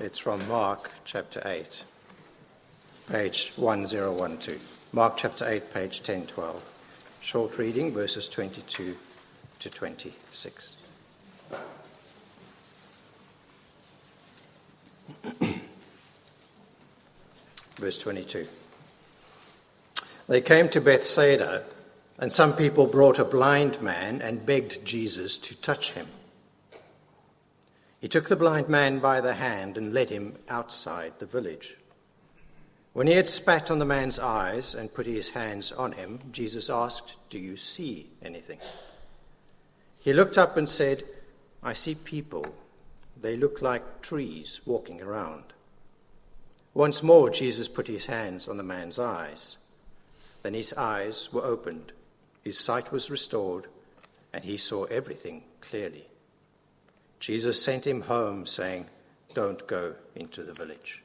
It's from Mark chapter 8, page 1012. Mark chapter 8, page 1012. Short reading, verses 22 to 26. Verse 22. They came to Bethsaida, and some people brought a blind man and begged Jesus to touch him. He took the blind man by the hand and led him outside the village. When he had spat on the man's eyes and put his hands on him, Jesus asked, Do you see anything? He looked up and said, I see people. They look like trees walking around. Once more, Jesus put his hands on the man's eyes. Then his eyes were opened, his sight was restored, and he saw everything clearly. Jesus sent him home, saying, Don't go into the village.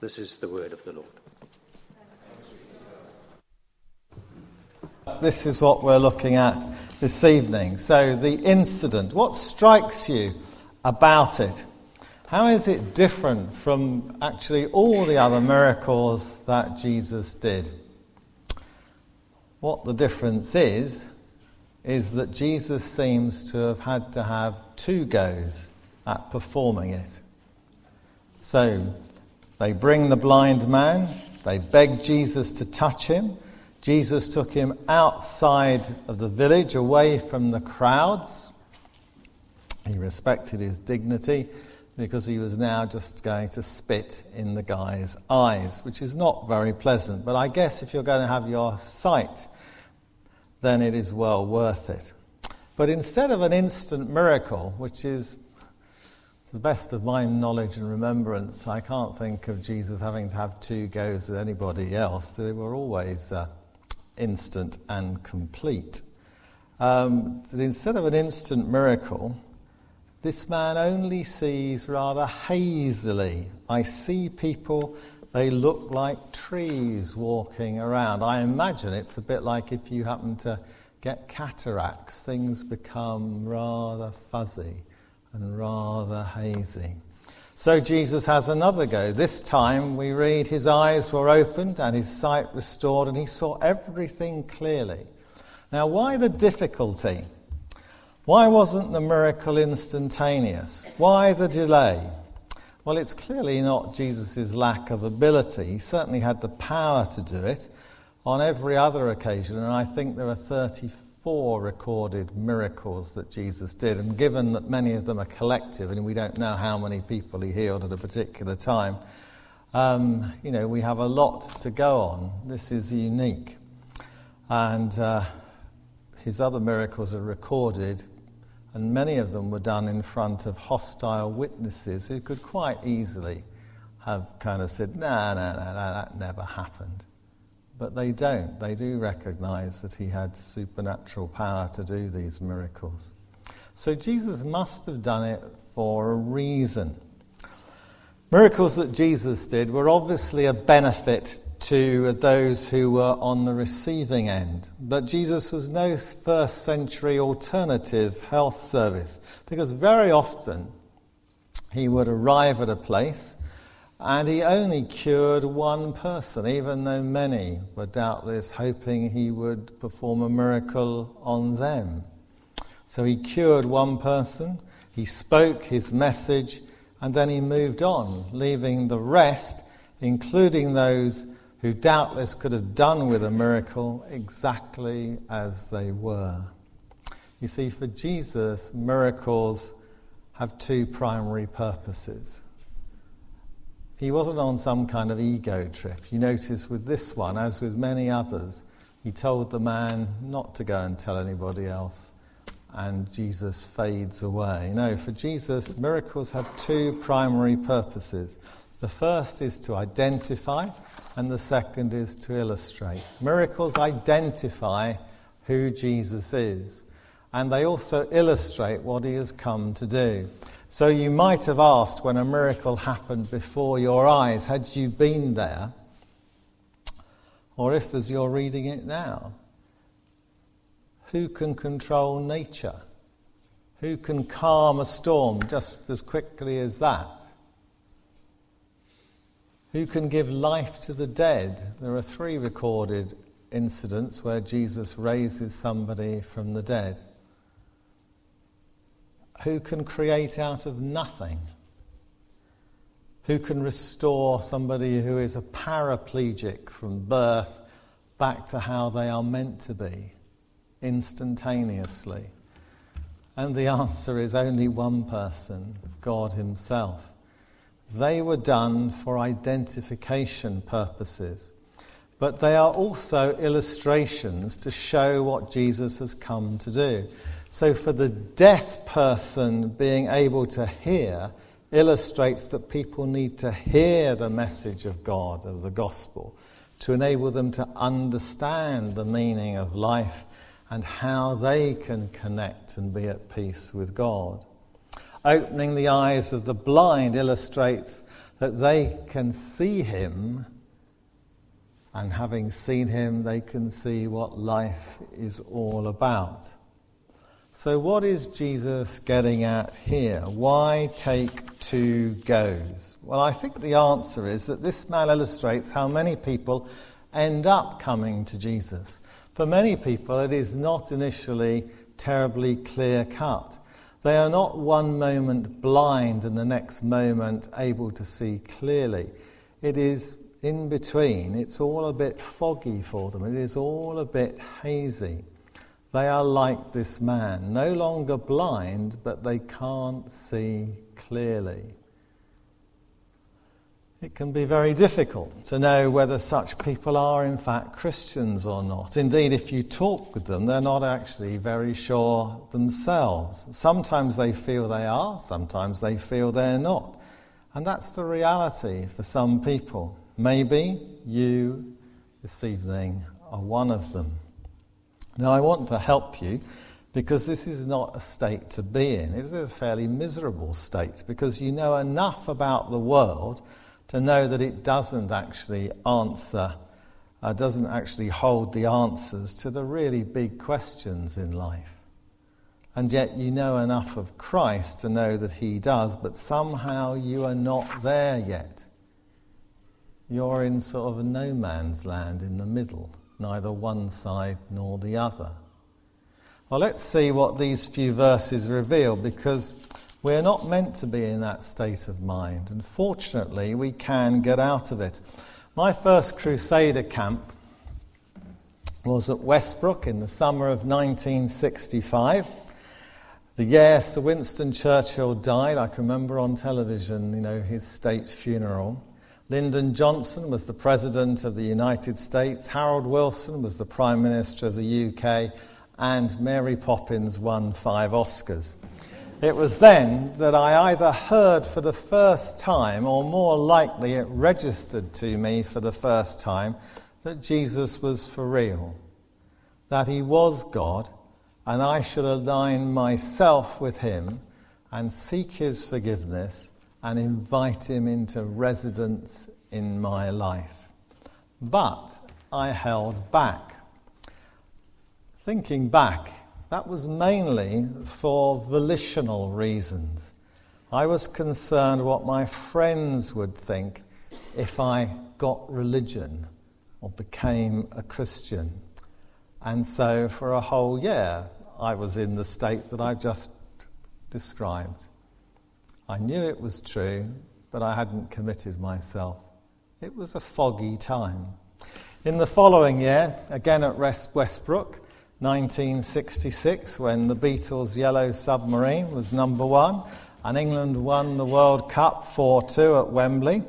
This is the word of the Lord. This is what we're looking at this evening. So, the incident, what strikes you about it? How is it different from actually all the other miracles that Jesus did? What the difference is, is that Jesus seems to have had to have two goes at performing it. So they bring the blind man, they beg Jesus to touch him. Jesus took him outside of the village, away from the crowds. He respected his dignity because he was now just going to spit in the guy's eyes, which is not very pleasant. But I guess if you're going to have your sight then it is well worth it. But instead of an instant miracle, which is to the best of my knowledge and remembrance, I can't think of Jesus having to have two goes with anybody else. They were always uh, instant and complete. Um, that instead of an instant miracle, this man only sees rather hazily. I see people they look like trees walking around. I imagine it's a bit like if you happen to get cataracts, things become rather fuzzy and rather hazy. So Jesus has another go. This time we read his eyes were opened and his sight restored and he saw everything clearly. Now, why the difficulty? Why wasn't the miracle instantaneous? Why the delay? Well, it's clearly not Jesus' lack of ability. He certainly had the power to do it on every other occasion, and I think there are 34 recorded miracles that Jesus did. And given that many of them are collective, and we don't know how many people he healed at a particular time, um, you know, we have a lot to go on. This is unique. And uh, his other miracles are recorded and many of them were done in front of hostile witnesses who could quite easily have kind of said, no, no, no, that never happened. But they don't. They do recognize that he had supernatural power to do these miracles. So Jesus must have done it for a reason. Miracles that Jesus did were obviously a benefit to those who were on the receiving end. But Jesus was no first century alternative health service because very often he would arrive at a place and he only cured one person, even though many were doubtless hoping he would perform a miracle on them. So he cured one person, he spoke his message, and then he moved on, leaving the rest, including those who doubtless could have done with a miracle exactly as they were. You see, for Jesus, miracles have two primary purposes. He wasn't on some kind of ego trip. You notice with this one, as with many others, he told the man not to go and tell anybody else, and Jesus fades away. No, for Jesus, miracles have two primary purposes. The first is to identify and the second is to illustrate. Miracles identify who Jesus is, and they also illustrate what he has come to do. So you might have asked when a miracle happened before your eyes, had you been there? Or if, as you're reading it now, who can control nature? Who can calm a storm just as quickly as that? Who can give life to the dead? There are three recorded incidents where Jesus raises somebody from the dead. Who can create out of nothing? Who can restore somebody who is a paraplegic from birth back to how they are meant to be instantaneously? And the answer is only one person God Himself. They were done for identification purposes, but they are also illustrations to show what Jesus has come to do. So, for the deaf person being able to hear, illustrates that people need to hear the message of God, of the gospel, to enable them to understand the meaning of life and how they can connect and be at peace with God. Opening the eyes of the blind illustrates that they can see Him, and having seen Him, they can see what life is all about. So, what is Jesus getting at here? Why take two goes? Well, I think the answer is that this man illustrates how many people end up coming to Jesus. For many people, it is not initially terribly clear cut. They are not one moment blind and the next moment able to see clearly. It is in between. It's all a bit foggy for them. It is all a bit hazy. They are like this man, no longer blind, but they can't see clearly. It can be very difficult to know whether such people are in fact Christians or not. Indeed, if you talk with them, they're not actually very sure themselves. Sometimes they feel they are, sometimes they feel they're not. And that's the reality for some people. Maybe you this evening are one of them. Now, I want to help you because this is not a state to be in. It is a fairly miserable state because you know enough about the world to know that it doesn't actually answer, uh, doesn't actually hold the answers to the really big questions in life. And yet you know enough of Christ to know that He does, but somehow you are not there yet. You're in sort of a no man's land in the middle neither one side nor the other. Well, let's see what these few verses reveal because we're not meant to be in that state of mind, and fortunately, we can get out of it. My first Crusader camp was at Westbrook in the summer of 1965. The year Sir Winston Churchill died, I can remember on television, you know, his state funeral. Lyndon Johnson was the President of the United States, Harold Wilson was the Prime Minister of the UK, and Mary Poppins won five Oscars. It was then that I either heard for the first time, or more likely it registered to me for the first time, that Jesus was for real, that he was God, and I should align myself with him and seek his forgiveness and invite him into residence in my life. But I held back. Thinking back, that was mainly for volitional reasons. I was concerned what my friends would think if I got religion or became a Christian. And so for a whole year, I was in the state that I've just described. I knew it was true, but I hadn't committed myself. It was a foggy time. In the following year, again at Westbrook, 1966, when the Beatles' Yellow Submarine was number one, and England won the World Cup 4 2 at Wembley.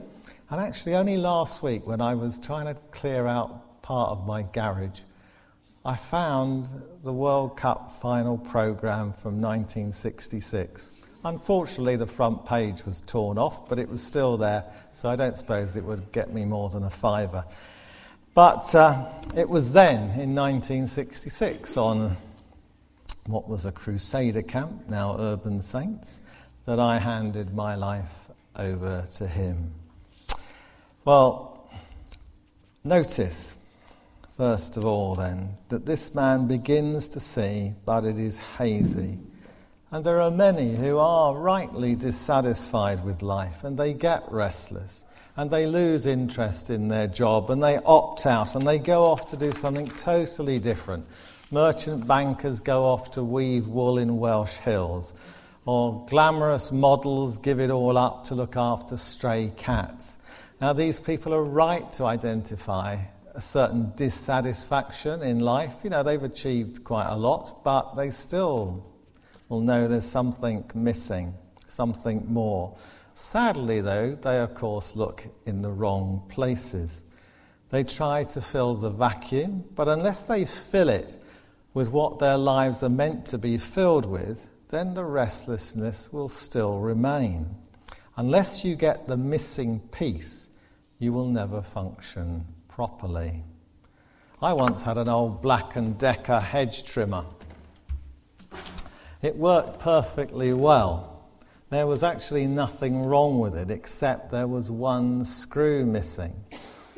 And actually, only last week, when I was trying to clear out part of my garage, I found the World Cup final programme from 1966. Unfortunately, the front page was torn off, but it was still there, so I don't suppose it would get me more than a fiver. But uh, it was then, in 1966, on what was a Crusader camp, now Urban Saints, that I handed my life over to him. Well, notice, first of all, then, that this man begins to see, but it is hazy And there are many who are rightly dissatisfied with life and they get restless and they lose interest in their job and they opt out and they go off to do something totally different. Merchant bankers go off to weave wool in Welsh hills, or glamorous models give it all up to look after stray cats. Now, these people are right to identify a certain dissatisfaction in life. You know, they've achieved quite a lot, but they still will know there's something missing, something more. Sadly, though, they of course look in the wrong places. They try to fill the vacuum, but unless they fill it with what their lives are meant to be filled with, then the restlessness will still remain. Unless you get the missing piece, you will never function properly. I once had an old Black and Decker hedge trimmer. It worked perfectly well. There was actually nothing wrong with it except there was one screw missing.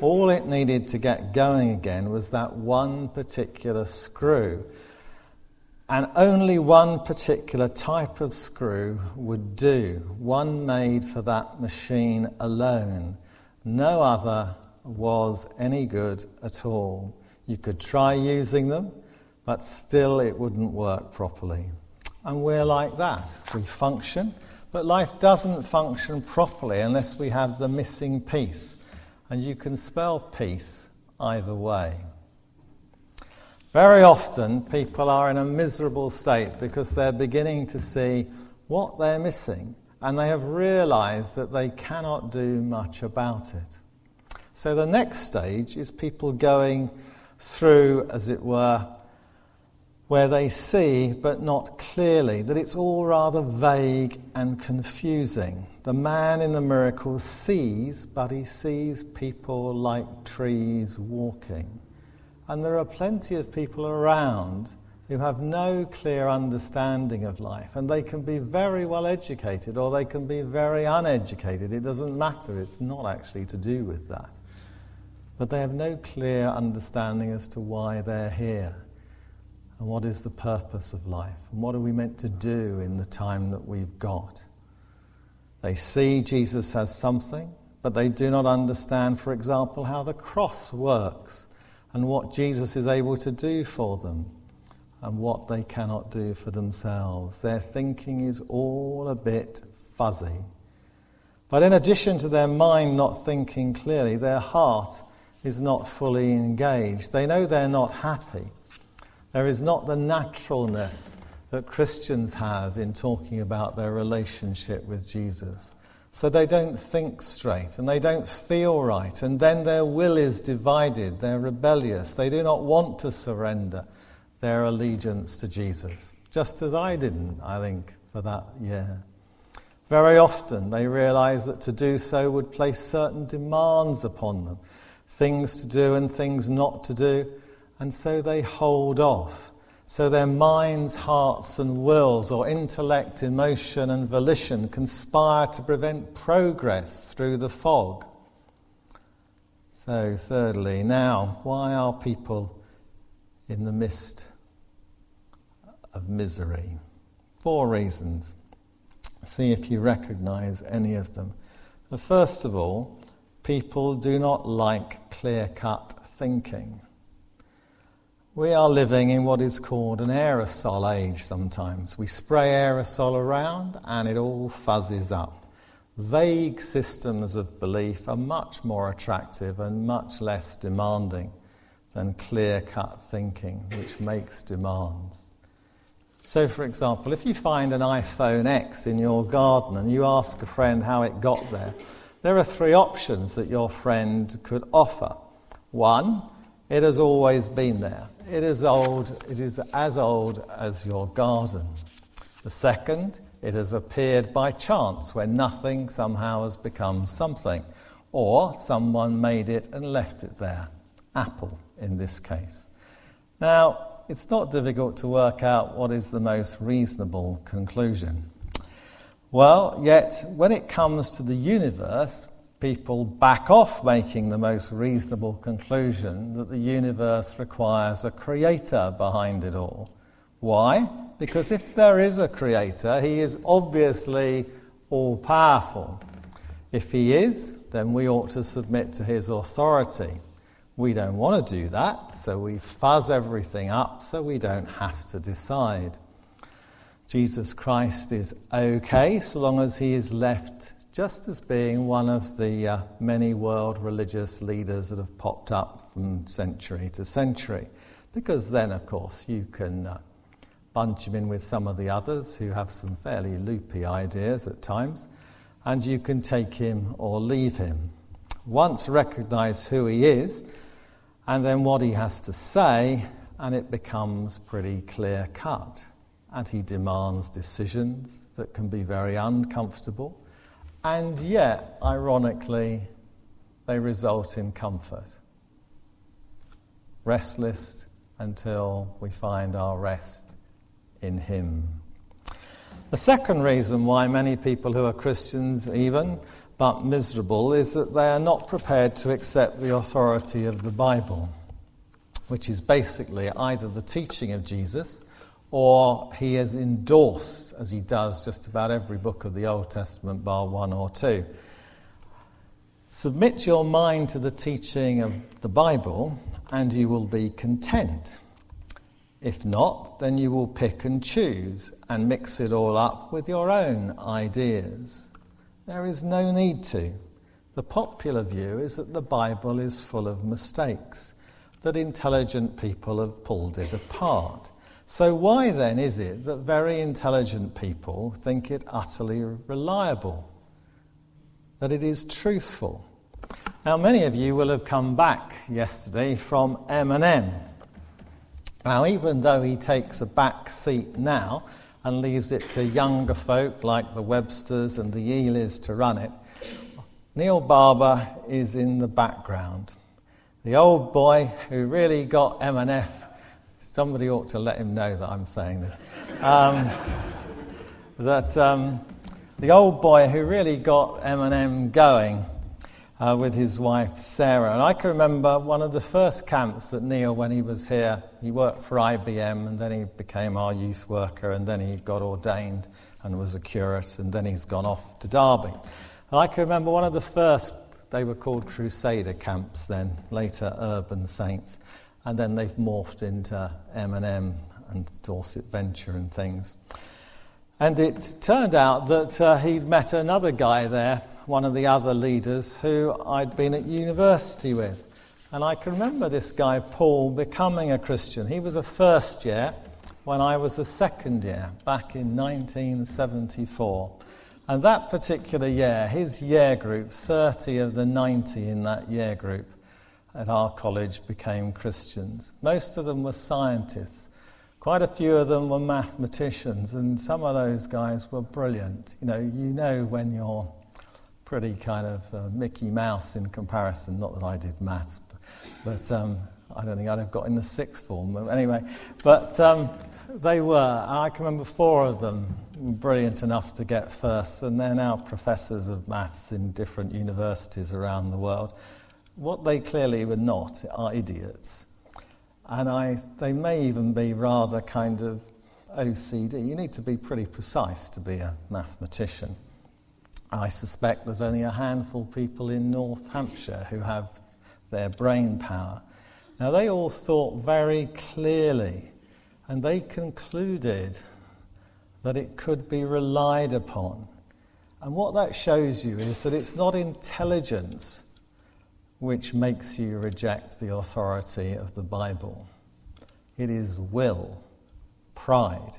All it needed to get going again was that one particular screw. And only one particular type of screw would do, one made for that machine alone. No other was any good at all. You could try using them, but still it wouldn't work properly. And we're like that. We function, but life doesn't function properly unless we have the missing piece. And you can spell peace either way. Very often, people are in a miserable state because they're beginning to see what they're missing and they have realized that they cannot do much about it. So, the next stage is people going through, as it were, where they see, but not clearly, that it's all rather vague and confusing. The man in the miracle sees, but he sees people like trees walking. And there are plenty of people around who have no clear understanding of life. And they can be very well educated or they can be very uneducated. It doesn't matter, it's not actually to do with that. But they have no clear understanding as to why they're here and what is the purpose of life and what are we meant to do in the time that we've got. They see Jesus as something, but they do not understand, for example, how the cross works and what Jesus is able to do for them and what they cannot do for themselves. Their thinking is all a bit fuzzy. But in addition to their mind not thinking clearly, their heart is not fully engaged. They know they're not happy. There is not the naturalness that Christians have in talking about their relationship with Jesus. So they don't think straight and they don't feel right, and then their will is divided. They're rebellious. They do not want to surrender their allegiance to Jesus, just as I didn't, I think, for that year. Very often they realize that to do so would place certain demands upon them things to do and things not to do and so they hold off. So their minds, hearts, and wills, or intellect, emotion, and volition conspire to prevent progress through the fog. So, thirdly, now, why are people in the mist of misery? Four reasons. See if you recognize any of them. First of all, people do not like clear cut thinking. We are living in what is called an aerosol age sometimes. We spray aerosol around and it all fuzzes up. Vague systems of belief are much more attractive and much less demanding than clear cut thinking, which makes demands. So, for example, if you find an iPhone X in your garden and you ask a friend how it got there, there are three options that your friend could offer. One, it has always been there. It is old, it is as old as your garden. The second, it has appeared by chance when nothing somehow has become something, or someone made it and left it there. Apple, in this case. Now, it's not difficult to work out what is the most reasonable conclusion. Well, yet, when it comes to the universe, people back off making the most reasonable conclusion that the universe requires a creator behind it all. Why? Because if there is a creator, he is obviously all powerful. If he is, then we ought to submit to his authority. We don't want to do that, so we fuzz everything up so we don't have to decide. Jesus Christ is okay so long as he is left just as being one of the uh, many world religious leaders that have popped up from century to century. Because then, of course, you can uh, bunch him in with some of the others who have some fairly loopy ideas at times, and you can take him or leave him. Once recognize who he is, and then what he has to say, and it becomes pretty clear cut. And he demands decisions that can be very uncomfortable, and yet, ironically, they result in comfort. Restless until we find our rest in Him. The second reason why many people who are Christians, even, but miserable, is that they are not prepared to accept the authority of the Bible, which is basically either the teaching of Jesus or he has endorsed, as he does just about every book of the Old Testament, bar one or two. Submit your mind to the teaching of the Bible, and you will be content. If not, then you will pick and choose and mix it all up with your own ideas. There is no need to. The popular view is that the Bible is full of mistakes, that intelligent people have pulled it apart. So, why then is it that very intelligent people think it utterly reliable? That it is truthful? Now, many of you will have come back yesterday from M&M. Now, even though he takes a back seat now and leaves it to younger folk like the Websters and the Ealeys to run it, Neil Barber is in the background. The old boy who really got M&F, somebody ought to let him know that I'm saying this. Um, that um, the old boy who really got M&M going uh, with his wife Sarah. And I can remember one of the first camps that Neil, when he was here, he worked for IBM and then he became our youth worker and then he got ordained and was a curate and then he's gone off to Derby. And I can remember one of the first, they were called Crusader camps then, later Urban Saints. And then they've morphed into M&M and Dorset Venture and things. And it turned out that uh, he'd met another guy there one of the other leaders who I'd been at university with. And I can remember this guy, Paul, becoming a Christian. He was a first year when I was a second year, back in 1974. And that particular year, his year group, 30 of the 90 in that year group at our college became Christians. Most of them were scientists. Quite a few of them were mathematicians, and some of those guys were brilliant. You know, you know when you're pretty kind of uh, Mickey Mouse in comparison. Not that I did maths, but, but um, I don't think I'd have got in the sixth form. But anyway, but um, they were. I can remember four of them brilliant enough to get first, and they're now professors of maths in different universities around the world. What they clearly were not are idiots. And I, they may even be rather kind of OCD. You need to be pretty precise to be a mathematician. I suspect there's only a handful of people in North Hampshire who have their brain power. Now, they all thought very clearly, and they concluded that it could be relied upon. And what that shows you is that it's not intelligence which makes you reject the authority of the Bible, it is will, pride.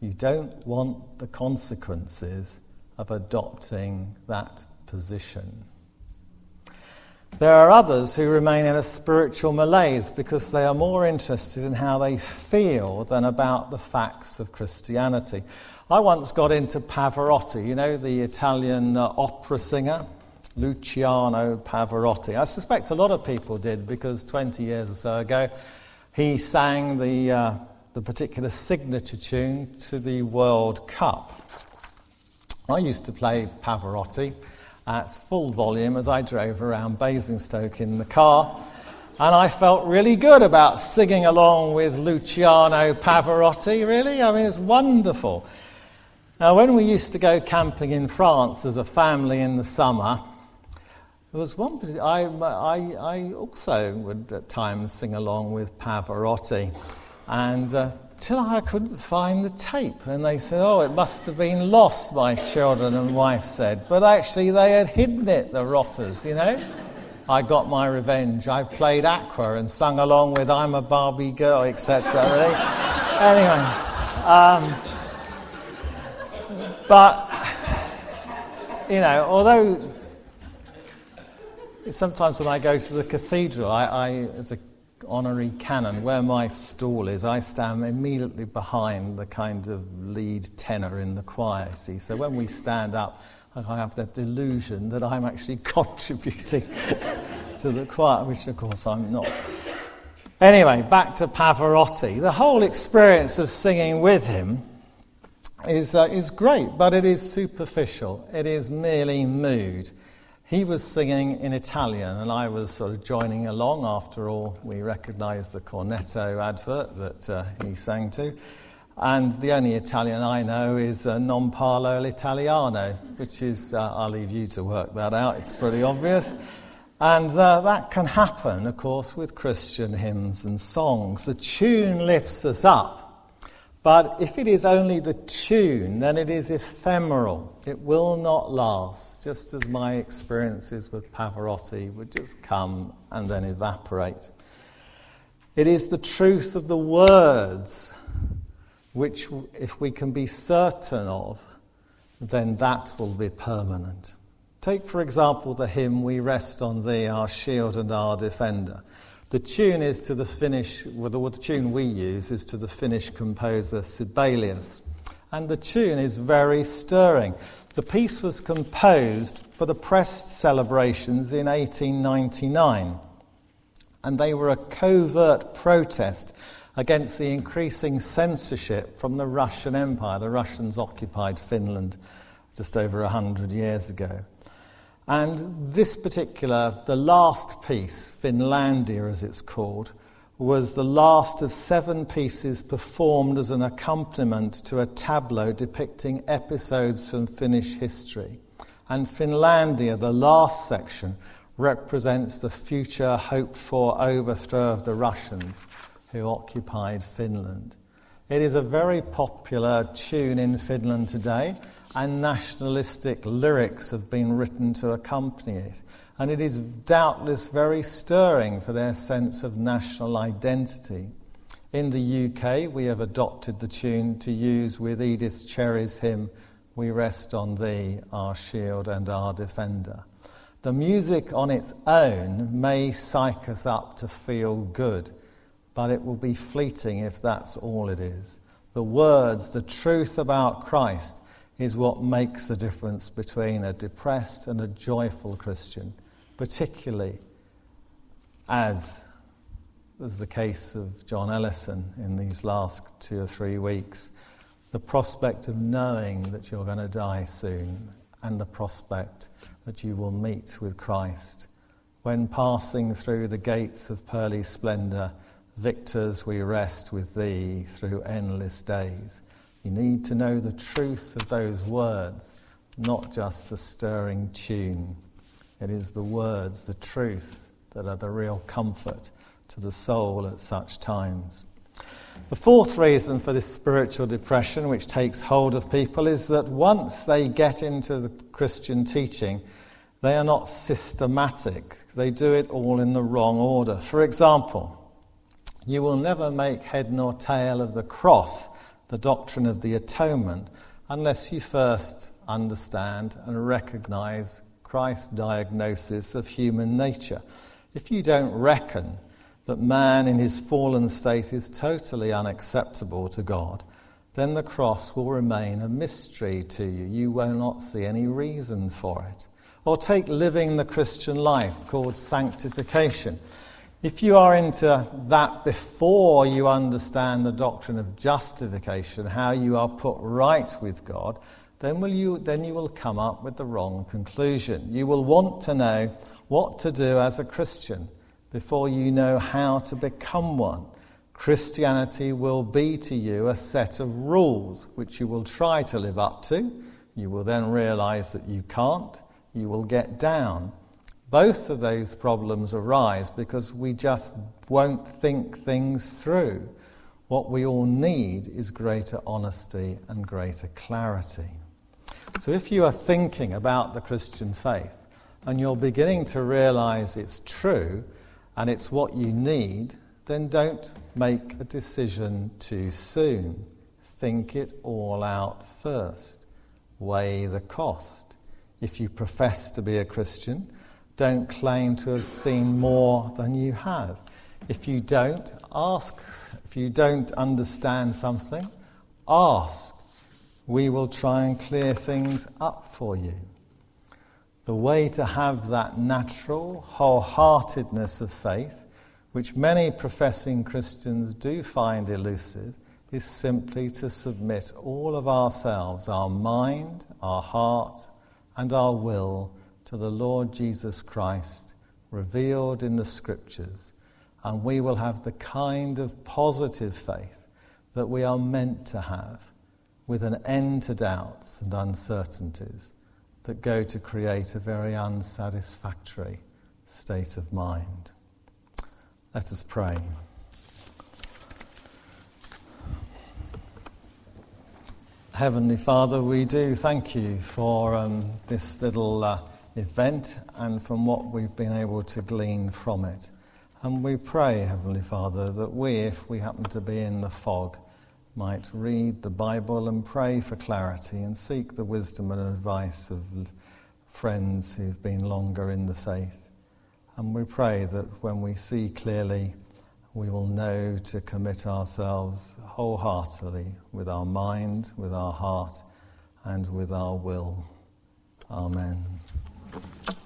You don't want the consequences of adopting that position. There are others who remain in a spiritual malaise because they are more interested in how they feel than about the facts of Christianity. I once got into Pavarotti, you know, the Italian uh, opera singer, Luciano Pavarotti. I suspect a lot of people did because 20 years or so ago he sang the, uh, the particular signature tune to the World Cup. I used to play Pavarotti at full volume as I drove around Basingstoke in the car. And I felt really good about singing along with Luciano Pavarotti, really. I mean, it's wonderful. Now, when we used to go camping in France as a family in the summer, there was one. I, I, I also would at times sing along with Pavarotti, and uh, till I couldn't find the tape, and they said, "Oh, it must have been lost." My children and wife said, but actually they had hidden it. The rotters, you know. I got my revenge. I played Aqua and sung along with "I'm a Barbie Girl," etc. Really. anyway, um, but you know, although sometimes when I go to the cathedral, I, I, as an honorary canon, where my stall is, I stand immediately behind the kind of lead tenor in the choir. See, so when we stand up, I have that delusion that I'm actually contributing to the choir, which of course I'm not. Anyway, back to Pavarotti. The whole experience of singing with him is, uh, is great, but it is superficial. It is merely mood. He was singing in Italian, and I was sort of joining along. After all, we recognized the Cornetto advert that uh, he sang to. And the only Italian I know is uh, Non Parlo l'Italiano, which is, uh, I'll leave you to work that out, it's pretty obvious. And uh, that can happen, of course, with Christian hymns and songs. The tune lifts us up but if it is only the tune, then it is ephemeral. It will not last, just as my experiences with Pavarotti would just come and then evaporate. It is the truth of the words which, if we can be certain of, then that will be permanent. Take, for example, the hymn We Rest on Thee, Our Shield and Our Defender. The tune is to the Finnish, well, the, the tune we use is to the Finnish composer Sibelius. And the tune is very stirring. The piece was composed for the press celebrations in 1899. And they were a covert protest against the increasing censorship from the Russian Empire. The Russians occupied Finland just over hundred years ago. And this particular, the last piece, Finlandia as it's called, was the last of seven pieces performed as an accompaniment to a tableau depicting episodes from Finnish history. And Finlandia, the last section, represents the future hoped for overthrow of the Russians who occupied Finland. It is a very popular tune in Finland today and nationalistic lyrics have been written to accompany it. And it is doubtless very stirring for their sense of national identity. In the UK, we have adopted the tune to use with Edith Cherry's hymn, We Rest on Thee, Our Shield and Our Defender. The music on its own may psych us up to feel good, but it will be fleeting if that's all it is. The words, the truth about Christ, is what makes the difference between a depressed and a joyful Christian, particularly as was the case of John Ellison in these last two or three weeks. The prospect of knowing that you're going to die soon and the prospect that you will meet with Christ. When passing through the gates of pearly splendour, victors we rest with thee through endless days. You need to know the truth of those words, not just the stirring tune. It is the words, the truth, that are the real comfort to the soul at such times. The fourth reason for this spiritual depression, which takes hold of people, is that once they get into the Christian teaching, they are not systematic. They do it all in the wrong order. For example, you will never make head nor tail of the cross the doctrine of the atonement unless you first understand and recognize Christ's diagnosis of human nature. If you don't reckon that man in his fallen state is totally unacceptable to God, then the cross will remain a mystery to you. You will not see any reason for it. Or take living the Christian life called sanctification. If you are into that before you understand the doctrine of justification, how you are put right with God, then, will you, then you will come up with the wrong conclusion. You will want to know what to do as a Christian before you know how to become one. Christianity will be to you a set of rules which you will try to live up to. You will then realize that you can't. You will get down. Both of those problems arise because we just won't think things through. What we all need is greater honesty and greater clarity. So if you are thinking about the Christian faith and you're beginning to realize it's true and it's what you need, then don't make a decision too soon. Think it all out first. Weigh the cost. If you profess to be a Christian, don't claim to have seen more than you have. If you don't, ask. If you don't understand something, ask. We will try and clear things up for you. The way to have that natural wholeheartedness of faith which many professing Christians do find elusive, is simply to submit all of ourselves, our mind, our heart, and our will to the Lord Jesus Christ, revealed in the Scriptures, and we will have the kind of positive faith that we are meant to have, with an end to doubts and uncertainties that go to create a very unsatisfactory state of mind. Let us pray. Heavenly Father, we do thank you for um, this little uh, event and from what we've been able to glean from it. And we pray, Heavenly Father, that we, if we happen to be in the fog, might read the Bible and pray for clarity and seek the wisdom and advice of friends who've been longer in the faith. And we pray that when we see clearly, we will know to commit ourselves wholeheartedly with our mind, with our heart, and with our will. Amen. Thank you.